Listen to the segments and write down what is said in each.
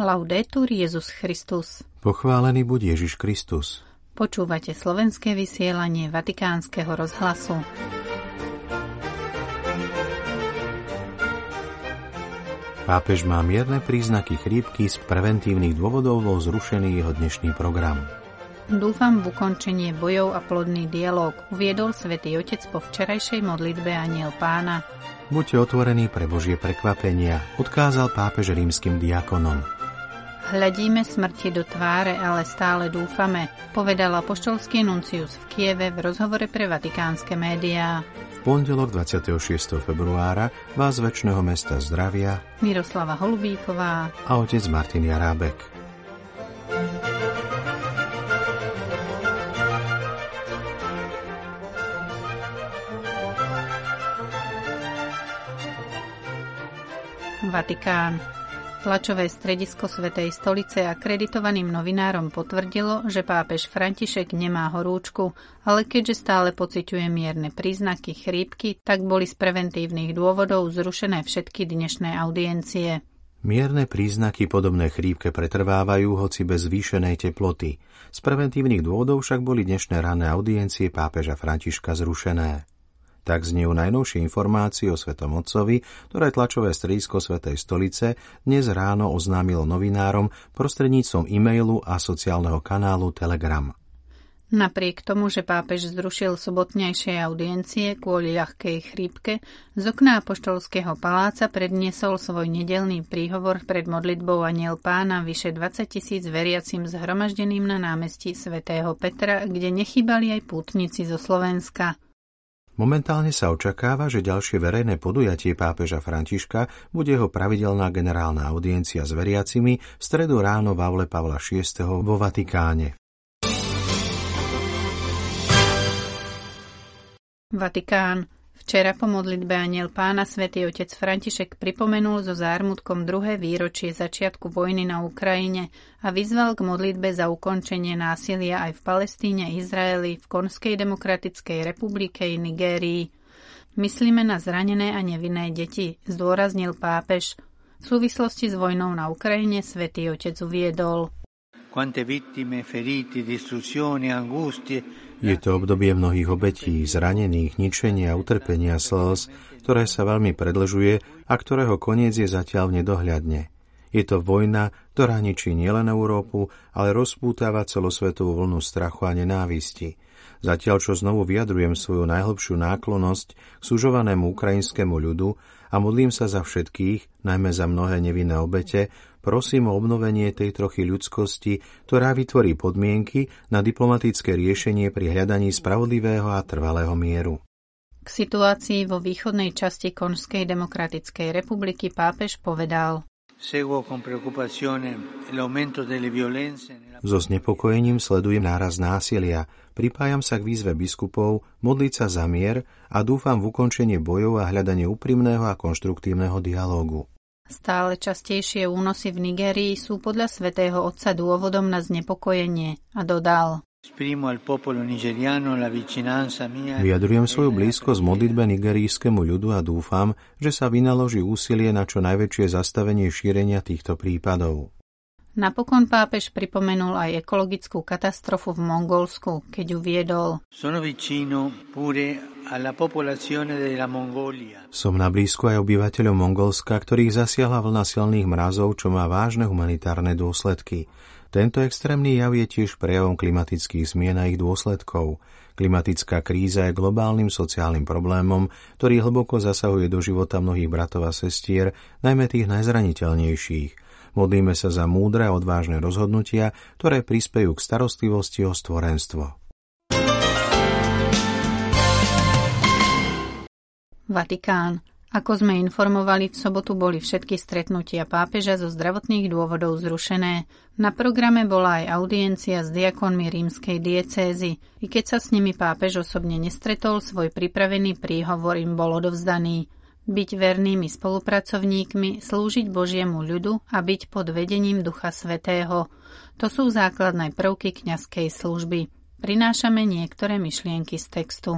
Laudetur Jezus Christus. Pochválený buď Ježiš Kristus. Počúvate slovenské vysielanie Vatikánskeho rozhlasu. Pápež má mierne príznaky chrípky, z preventívnych dôvodov bol zrušený jeho dnešný program. Dúfam v ukončenie bojov a plodný dialog, uviedol svätý Otec po včerajšej modlitbe Aniel Pána. Buďte otvorení pre Božie prekvapenia, odkázal pápež rímskym diakonom. Hľadíme smrti do tváre, ale stále dúfame, povedal apoštolský nuncius v Kieve v rozhovore pre vatikánske médiá. V pondelok 26. februára vás z väčšného mesta zdravia Miroslava Holubíková a otec Martin Jarábek. Vatikán. Tlačové stredisko Svetej stolice akreditovaným novinárom potvrdilo, že pápež František nemá horúčku, ale keďže stále pociťuje mierne príznaky chrípky, tak boli z preventívnych dôvodov zrušené všetky dnešné audiencie. Mierne príznaky podobné chrípke pretrvávajú, hoci bez zvýšenej teploty. Z preventívnych dôvodov však boli dnešné ranné audiencie pápeža Františka zrušené. Tak znejú najnovšie informácie o Svetom Otcovi, ktoré tlačové stredisko Svetej stolice dnes ráno oznámilo novinárom prostredníctvom e-mailu a sociálneho kanálu Telegram. Napriek tomu, že pápež zrušil sobotnejšie audiencie kvôli ľahkej chrípke, z okna Apoštolského paláca predniesol svoj nedelný príhovor pred modlitbou Aniel pána vyše 20 tisíc veriacim zhromaždeným na námestí svätého Petra, kde nechybali aj pútnici zo Slovenska. Momentálne sa očakáva, že ďalšie verejné podujatie pápeža Františka bude jeho pravidelná generálna audiencia s veriacimi v stredu ráno v Aule Pavla VI. vo Vatikáne. Vatikán. Včera po modlitbe Aniel pána svätý otec František pripomenul so zármutkom druhé výročie začiatku vojny na Ukrajine a vyzval k modlitbe za ukončenie násilia aj v Palestíne, Izraeli, v Konskej demokratickej republike i Nigérii. Myslíme na zranené a nevinné deti, zdôraznil pápež. V súvislosti s vojnou na Ukrajine svätý otec uviedol. Quante vittime, feriti, distruzioni, angustie, je to obdobie mnohých obetí, zranených, ničenia, utrpenia slz, ktoré sa veľmi predlžuje a ktorého koniec je zatiaľ v nedohľadne. Je to vojna, ktorá ničí nielen Európu, ale rozpútava celosvetovú vlnu strachu a nenávisti. Zatiaľ, čo znovu vyjadrujem svoju najhlbšiu náklonosť k sužovanému ukrajinskému ľudu a modlím sa za všetkých, najmä za mnohé nevinné obete, prosím o obnovenie tej trochy ľudskosti, ktorá vytvorí podmienky na diplomatické riešenie pri hľadaní spravodlivého a trvalého mieru. K situácii vo východnej časti Konžskej demokratickej republiky pápež povedal So znepokojením sledujem náraz násilia, pripájam sa k výzve biskupov modliť sa za mier a dúfam v ukončenie bojov a hľadanie úprimného a konštruktívneho dialógu. Stále častejšie únosy v Nigérii sú podľa svätého Otca dôvodom na znepokojenie a dodal. Vyjadrujem svoju blízkosť modlitbe nigerijskému ľudu a dúfam, že sa vynaloží úsilie na čo najväčšie zastavenie šírenia týchto prípadov. Napokon pápež pripomenul aj ekologickú katastrofu v Mongolsku, keď uviedol Som na blízku aj obyvateľom Mongolska, ktorých zasiahla vlna silných mrazov, čo má vážne humanitárne dôsledky. Tento extrémny jav je tiež prejavom klimatických zmien a ich dôsledkov. Klimatická kríza je globálnym sociálnym problémom, ktorý hlboko zasahuje do života mnohých bratov a sestier, najmä tých najzraniteľnejších – Modlíme sa za múdre a odvážne rozhodnutia, ktoré prispejú k starostlivosti o stvorenstvo. Vatikán. Ako sme informovali, v sobotu boli všetky stretnutia pápeža zo zdravotných dôvodov zrušené. Na programe bola aj audiencia s diakonmi rímskej diecézy. I keď sa s nimi pápež osobne nestretol, svoj pripravený príhovor im bol odovzdaný byť vernými spolupracovníkmi, slúžiť Božiemu ľudu a byť pod vedením Ducha Svetého. To sú základné prvky kňazskej služby. Prinášame niektoré myšlienky z textu.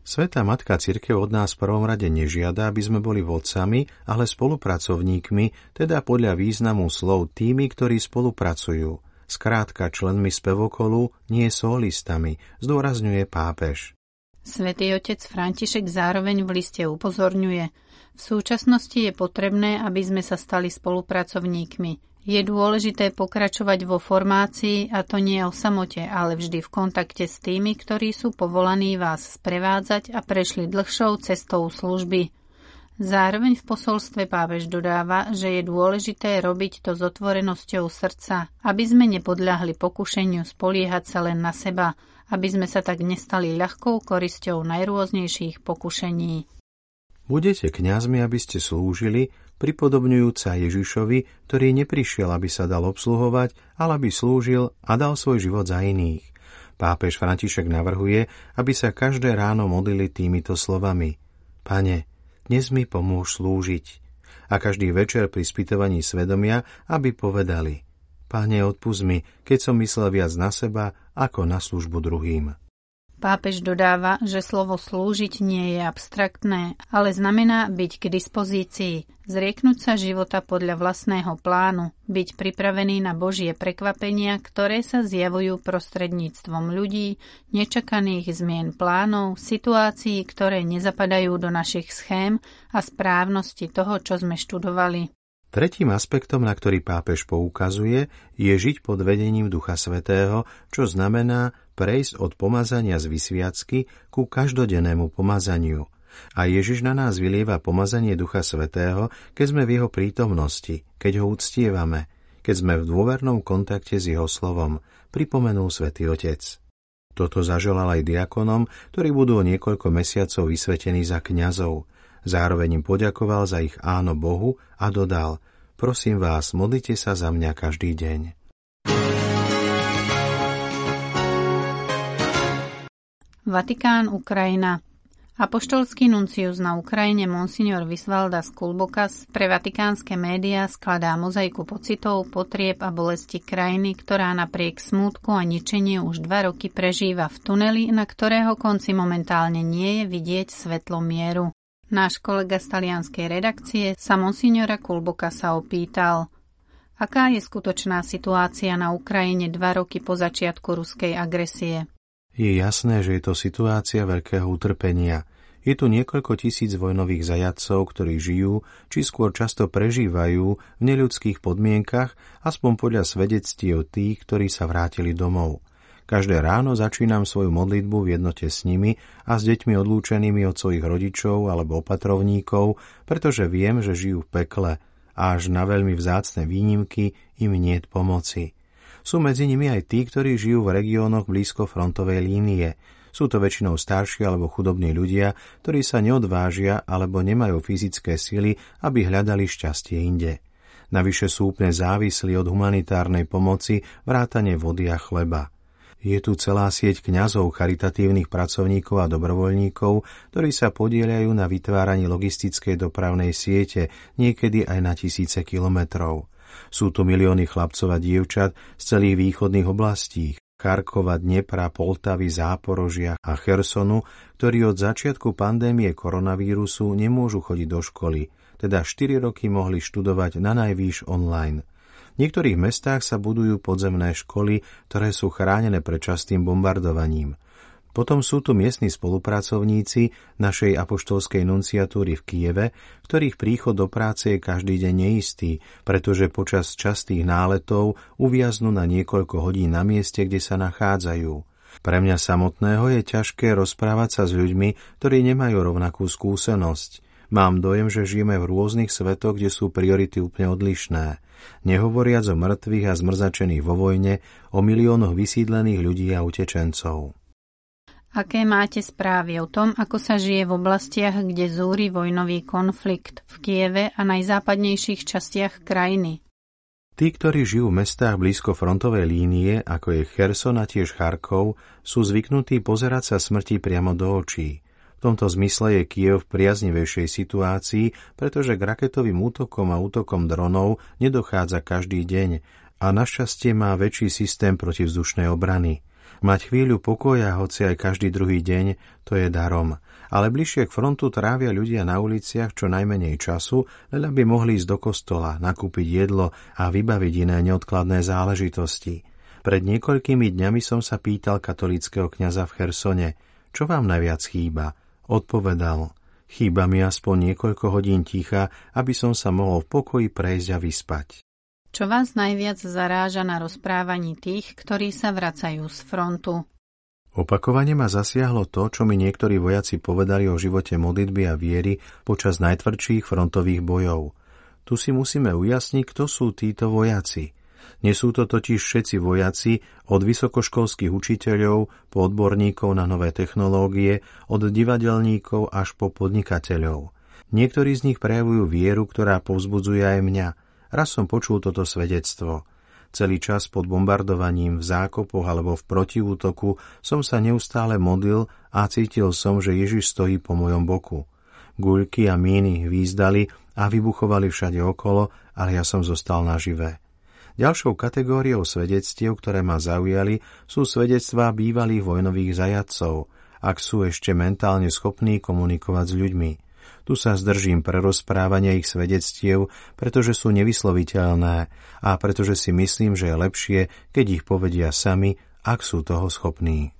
Sveta Matka Cirkev od nás v prvom rade nežiada, aby sme boli vodcami, ale spolupracovníkmi, teda podľa významu slov tými, ktorí spolupracujú. Skrátka členmi spevokolu, nie solistami, zdôrazňuje pápež. Svetý otec František zároveň v liste upozorňuje, v súčasnosti je potrebné, aby sme sa stali spolupracovníkmi, je dôležité pokračovať vo formácii a to nie o samote, ale vždy v kontakte s tými, ktorí sú povolaní vás sprevádzať a prešli dlhšou cestou služby. Zároveň v posolstve pápež dodáva, že je dôležité robiť to s otvorenosťou srdca, aby sme nepodľahli pokušeniu spoliehať sa len na seba, aby sme sa tak nestali ľahkou korisťou najrôznejších pokušení. Budete kňazmi, aby ste slúžili, pripodobňujúca Ježišovi, ktorý neprišiel, aby sa dal obsluhovať, ale aby slúžil a dal svoj život za iných. Pápež František navrhuje, aby sa každé ráno modlili týmito slovami. Pane, dnes mi pomôž slúžiť. A každý večer pri spytovaní svedomia, aby povedali Pane, odpust mi, keď som myslel viac na seba ako na službu druhým. Pápež dodáva, že slovo slúžiť nie je abstraktné, ale znamená byť k dispozícii, zrieknúť sa života podľa vlastného plánu, byť pripravený na Božie prekvapenia, ktoré sa zjavujú prostredníctvom ľudí, nečakaných zmien plánov, situácií, ktoré nezapadajú do našich schém a správnosti toho, čo sme študovali. Tretím aspektom, na ktorý pápež poukazuje, je žiť pod vedením Ducha Svetého, čo znamená prejsť od pomazania z vysviacky ku každodennému pomazaniu. A Ježiš na nás vylieva pomazanie Ducha Svetého, keď sme v jeho prítomnosti, keď ho uctievame, keď sme v dôvernom kontakte s jeho slovom, pripomenul Svetý Otec. Toto zaželal aj diakonom, ktorí budú o niekoľko mesiacov vysvetení za kňazov – Zároveň im poďakoval za ich áno Bohu a dodal, prosím vás, modlite sa za mňa každý deň. Vatikán, Ukrajina. Apoštolský nuncius na Ukrajine Monsignor Visvaldas Kulbokas pre vatikánske médiá skladá mozaiku pocitov, potrieb a bolesti krajiny, ktorá napriek smútku a ničeniu už dva roky prežíva v tuneli, na ktorého konci momentálne nie je vidieť svetlo mieru. Náš kolega z talianskej redakcie sa monsignora Kulboka sa opýtal, aká je skutočná situácia na Ukrajine dva roky po začiatku ruskej agresie. Je jasné, že je to situácia veľkého utrpenia. Je tu niekoľko tisíc vojnových zajadcov, ktorí žijú, či skôr často prežívajú v neľudských podmienkach, aspoň podľa svedectiev tých, ktorí sa vrátili domov. Každé ráno začínam svoju modlitbu v jednote s nimi a s deťmi odlúčenými od svojich rodičov alebo opatrovníkov, pretože viem, že žijú v pekle a až na veľmi vzácne výnimky im niet pomoci. Sú medzi nimi aj tí, ktorí žijú v regiónoch blízko frontovej línie. Sú to väčšinou starší alebo chudobní ľudia, ktorí sa neodvážia alebo nemajú fyzické sily, aby hľadali šťastie inde. Navyše sú úplne závislí od humanitárnej pomoci, vrátane vody a chleba. Je tu celá sieť kňazov, charitatívnych pracovníkov a dobrovoľníkov, ktorí sa podielajú na vytváraní logistickej dopravnej siete, niekedy aj na tisíce kilometrov. Sú tu milióny chlapcov a dievčat z celých východných oblastí, Charkova, Dnepra, Poltavy, Záporožia a Chersonu, ktorí od začiatku pandémie koronavírusu nemôžu chodiť do školy, teda 4 roky mohli študovať na najvýš online. V niektorých mestách sa budujú podzemné školy, ktoré sú chránené pred častým bombardovaním. Potom sú tu miestni spolupracovníci našej apoštolskej nunciatúry v Kieve, ktorých príchod do práce je každý deň neistý, pretože počas častých náletov uviaznú na niekoľko hodín na mieste, kde sa nachádzajú. Pre mňa samotného je ťažké rozprávať sa s ľuďmi, ktorí nemajú rovnakú skúsenosť. Mám dojem, že žijeme v rôznych svetoch, kde sú priority úplne odlišné nehovoriac o mŕtvych a zmrzačených vo vojne, o miliónoch vysídlených ľudí a utečencov. Aké máte správy o tom, ako sa žije v oblastiach, kde zúri vojnový konflikt v Kieve a najzápadnejších častiach krajiny? Tí, ktorí žijú v mestách blízko frontovej línie, ako je Cherson a tiež Charkov, sú zvyknutí pozerať sa smrti priamo do očí – v tomto zmysle je Kiev v priaznivejšej situácii, pretože k raketovým útokom a útokom dronov nedochádza každý deň a našťastie má väčší systém protivzdušnej obrany. Mať chvíľu pokoja, hoci aj každý druhý deň, to je darom. Ale bližšie k frontu trávia ľudia na uliciach čo najmenej času, len aby mohli ísť do kostola, nakúpiť jedlo a vybaviť iné neodkladné záležitosti. Pred niekoľkými dňami som sa pýtal katolického kňaza v Chersone, čo vám najviac chýba? Odpovedal, chýba mi aspoň niekoľko hodín ticha, aby som sa mohol v pokoji prejsť a vyspať. Čo vás najviac zaráža na rozprávaní tých, ktorí sa vracajú z frontu? Opakovane ma zasiahlo to, čo mi niektorí vojaci povedali o živote modlitby a viery počas najtvrdších frontových bojov. Tu si musíme ujasniť, kto sú títo vojaci. Nie sú to totiž všetci vojaci, od vysokoškolských učiteľov po odborníkov na nové technológie, od divadelníkov až po podnikateľov. Niektorí z nich prejavujú vieru, ktorá povzbudzuje aj mňa – Raz som počul toto svedectvo. Celý čas pod bombardovaním v zákopoch alebo v protiútoku som sa neustále modlil a cítil som, že Ježiš stojí po mojom boku. Guľky a míny výzdali a vybuchovali všade okolo, ale ja som zostal naživé. Ďalšou kategóriou svedectiev, ktoré ma zaujali, sú svedectvá bývalých vojnových zajadcov, ak sú ešte mentálne schopní komunikovať s ľuďmi. Tu sa zdržím pre rozprávania ich svedectiev, pretože sú nevysloviteľné a pretože si myslím, že je lepšie, keď ich povedia sami, ak sú toho schopní.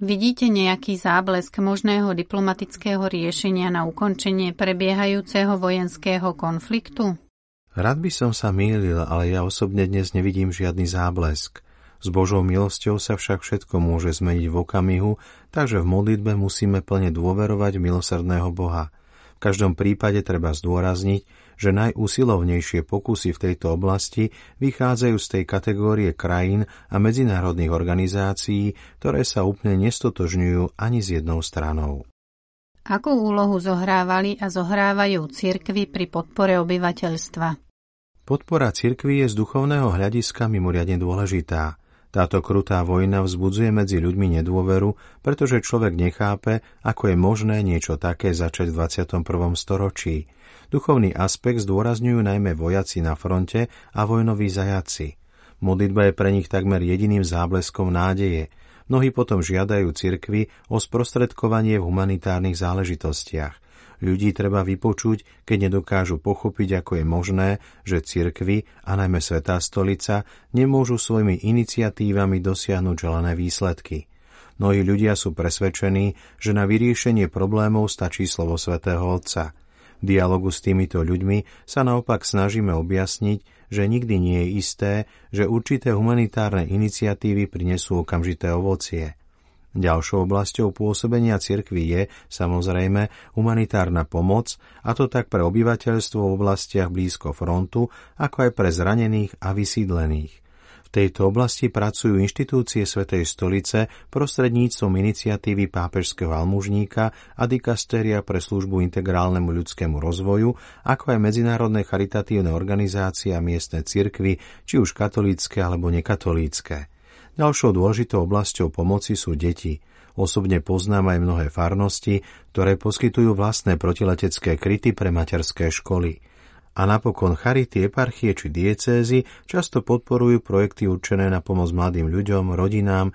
Vidíte nejaký záblesk možného diplomatického riešenia na ukončenie prebiehajúceho vojenského konfliktu? Rád by som sa mýlil, ale ja osobne dnes nevidím žiadny záblesk. S Božou milosťou sa však všetko môže zmeniť v okamihu, takže v modlitbe musíme plne dôverovať milosrdného Boha každom prípade treba zdôrazniť, že najúsilovnejšie pokusy v tejto oblasti vychádzajú z tej kategórie krajín a medzinárodných organizácií, ktoré sa úplne nestotožňujú ani s jednou stranou. Akú úlohu zohrávali a zohrávajú cirkvy pri podpore obyvateľstva? Podpora cirkvy je z duchovného hľadiska mimoriadne dôležitá. Táto krutá vojna vzbudzuje medzi ľuďmi nedôveru, pretože človek nechápe, ako je možné niečo také začať v 21. storočí. Duchovný aspekt zdôrazňujú najmä vojaci na fronte a vojnoví zajaci. Modlitba je pre nich takmer jediným zábleskom nádeje. Mnohí potom žiadajú cirkvi o sprostredkovanie v humanitárnych záležitostiach – Ľudí treba vypočuť, keď nedokážu pochopiť, ako je možné, že cirkvy, a najmä Svetá stolica, nemôžu svojimi iniciatívami dosiahnuť želané výsledky. Mnohí ľudia sú presvedčení, že na vyriešenie problémov stačí slovo svätého Otca. V dialogu s týmito ľuďmi sa naopak snažíme objasniť, že nikdy nie je isté, že určité humanitárne iniciatívy prinesú okamžité ovocie – Ďalšou oblasťou pôsobenia cirkvy je, samozrejme, humanitárna pomoc, a to tak pre obyvateľstvo v oblastiach blízko frontu, ako aj pre zranených a vysídlených. V tejto oblasti pracujú inštitúcie Svetej stolice prostredníctvom iniciatívy pápežského almužníka a dikasteria pre službu integrálnemu ľudskému rozvoju, ako aj medzinárodné charitatívne organizácie a miestne cirkvy, či už katolícke alebo nekatolícke. Ďalšou dôležitou oblasťou pomoci sú deti. Osobne poznám aj mnohé farnosti, ktoré poskytujú vlastné protiletecké kryty pre materské školy. A napokon charity, eparchie či diecézy často podporujú projekty určené na pomoc mladým ľuďom, rodinám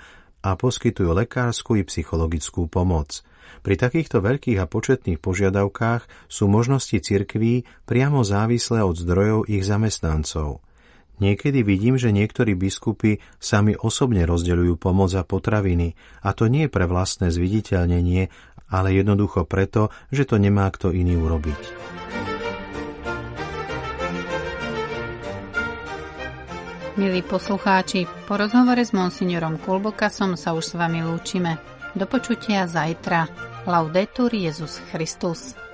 a poskytujú lekárskú i psychologickú pomoc. Pri takýchto veľkých a početných požiadavkách sú možnosti cirkví priamo závislé od zdrojov ich zamestnancov. Niekedy vidím, že niektorí biskupy sami osobne rozdeľujú pomoc a potraviny, a to nie pre vlastné zviditeľnenie, ale jednoducho preto, že to nemá kto iný urobiť. Milí poslucháči, po rozhovore s monsignorom Kulbokasom sa už s vami lúčime. Do počutia zajtra. Laudetur Jezus Christus.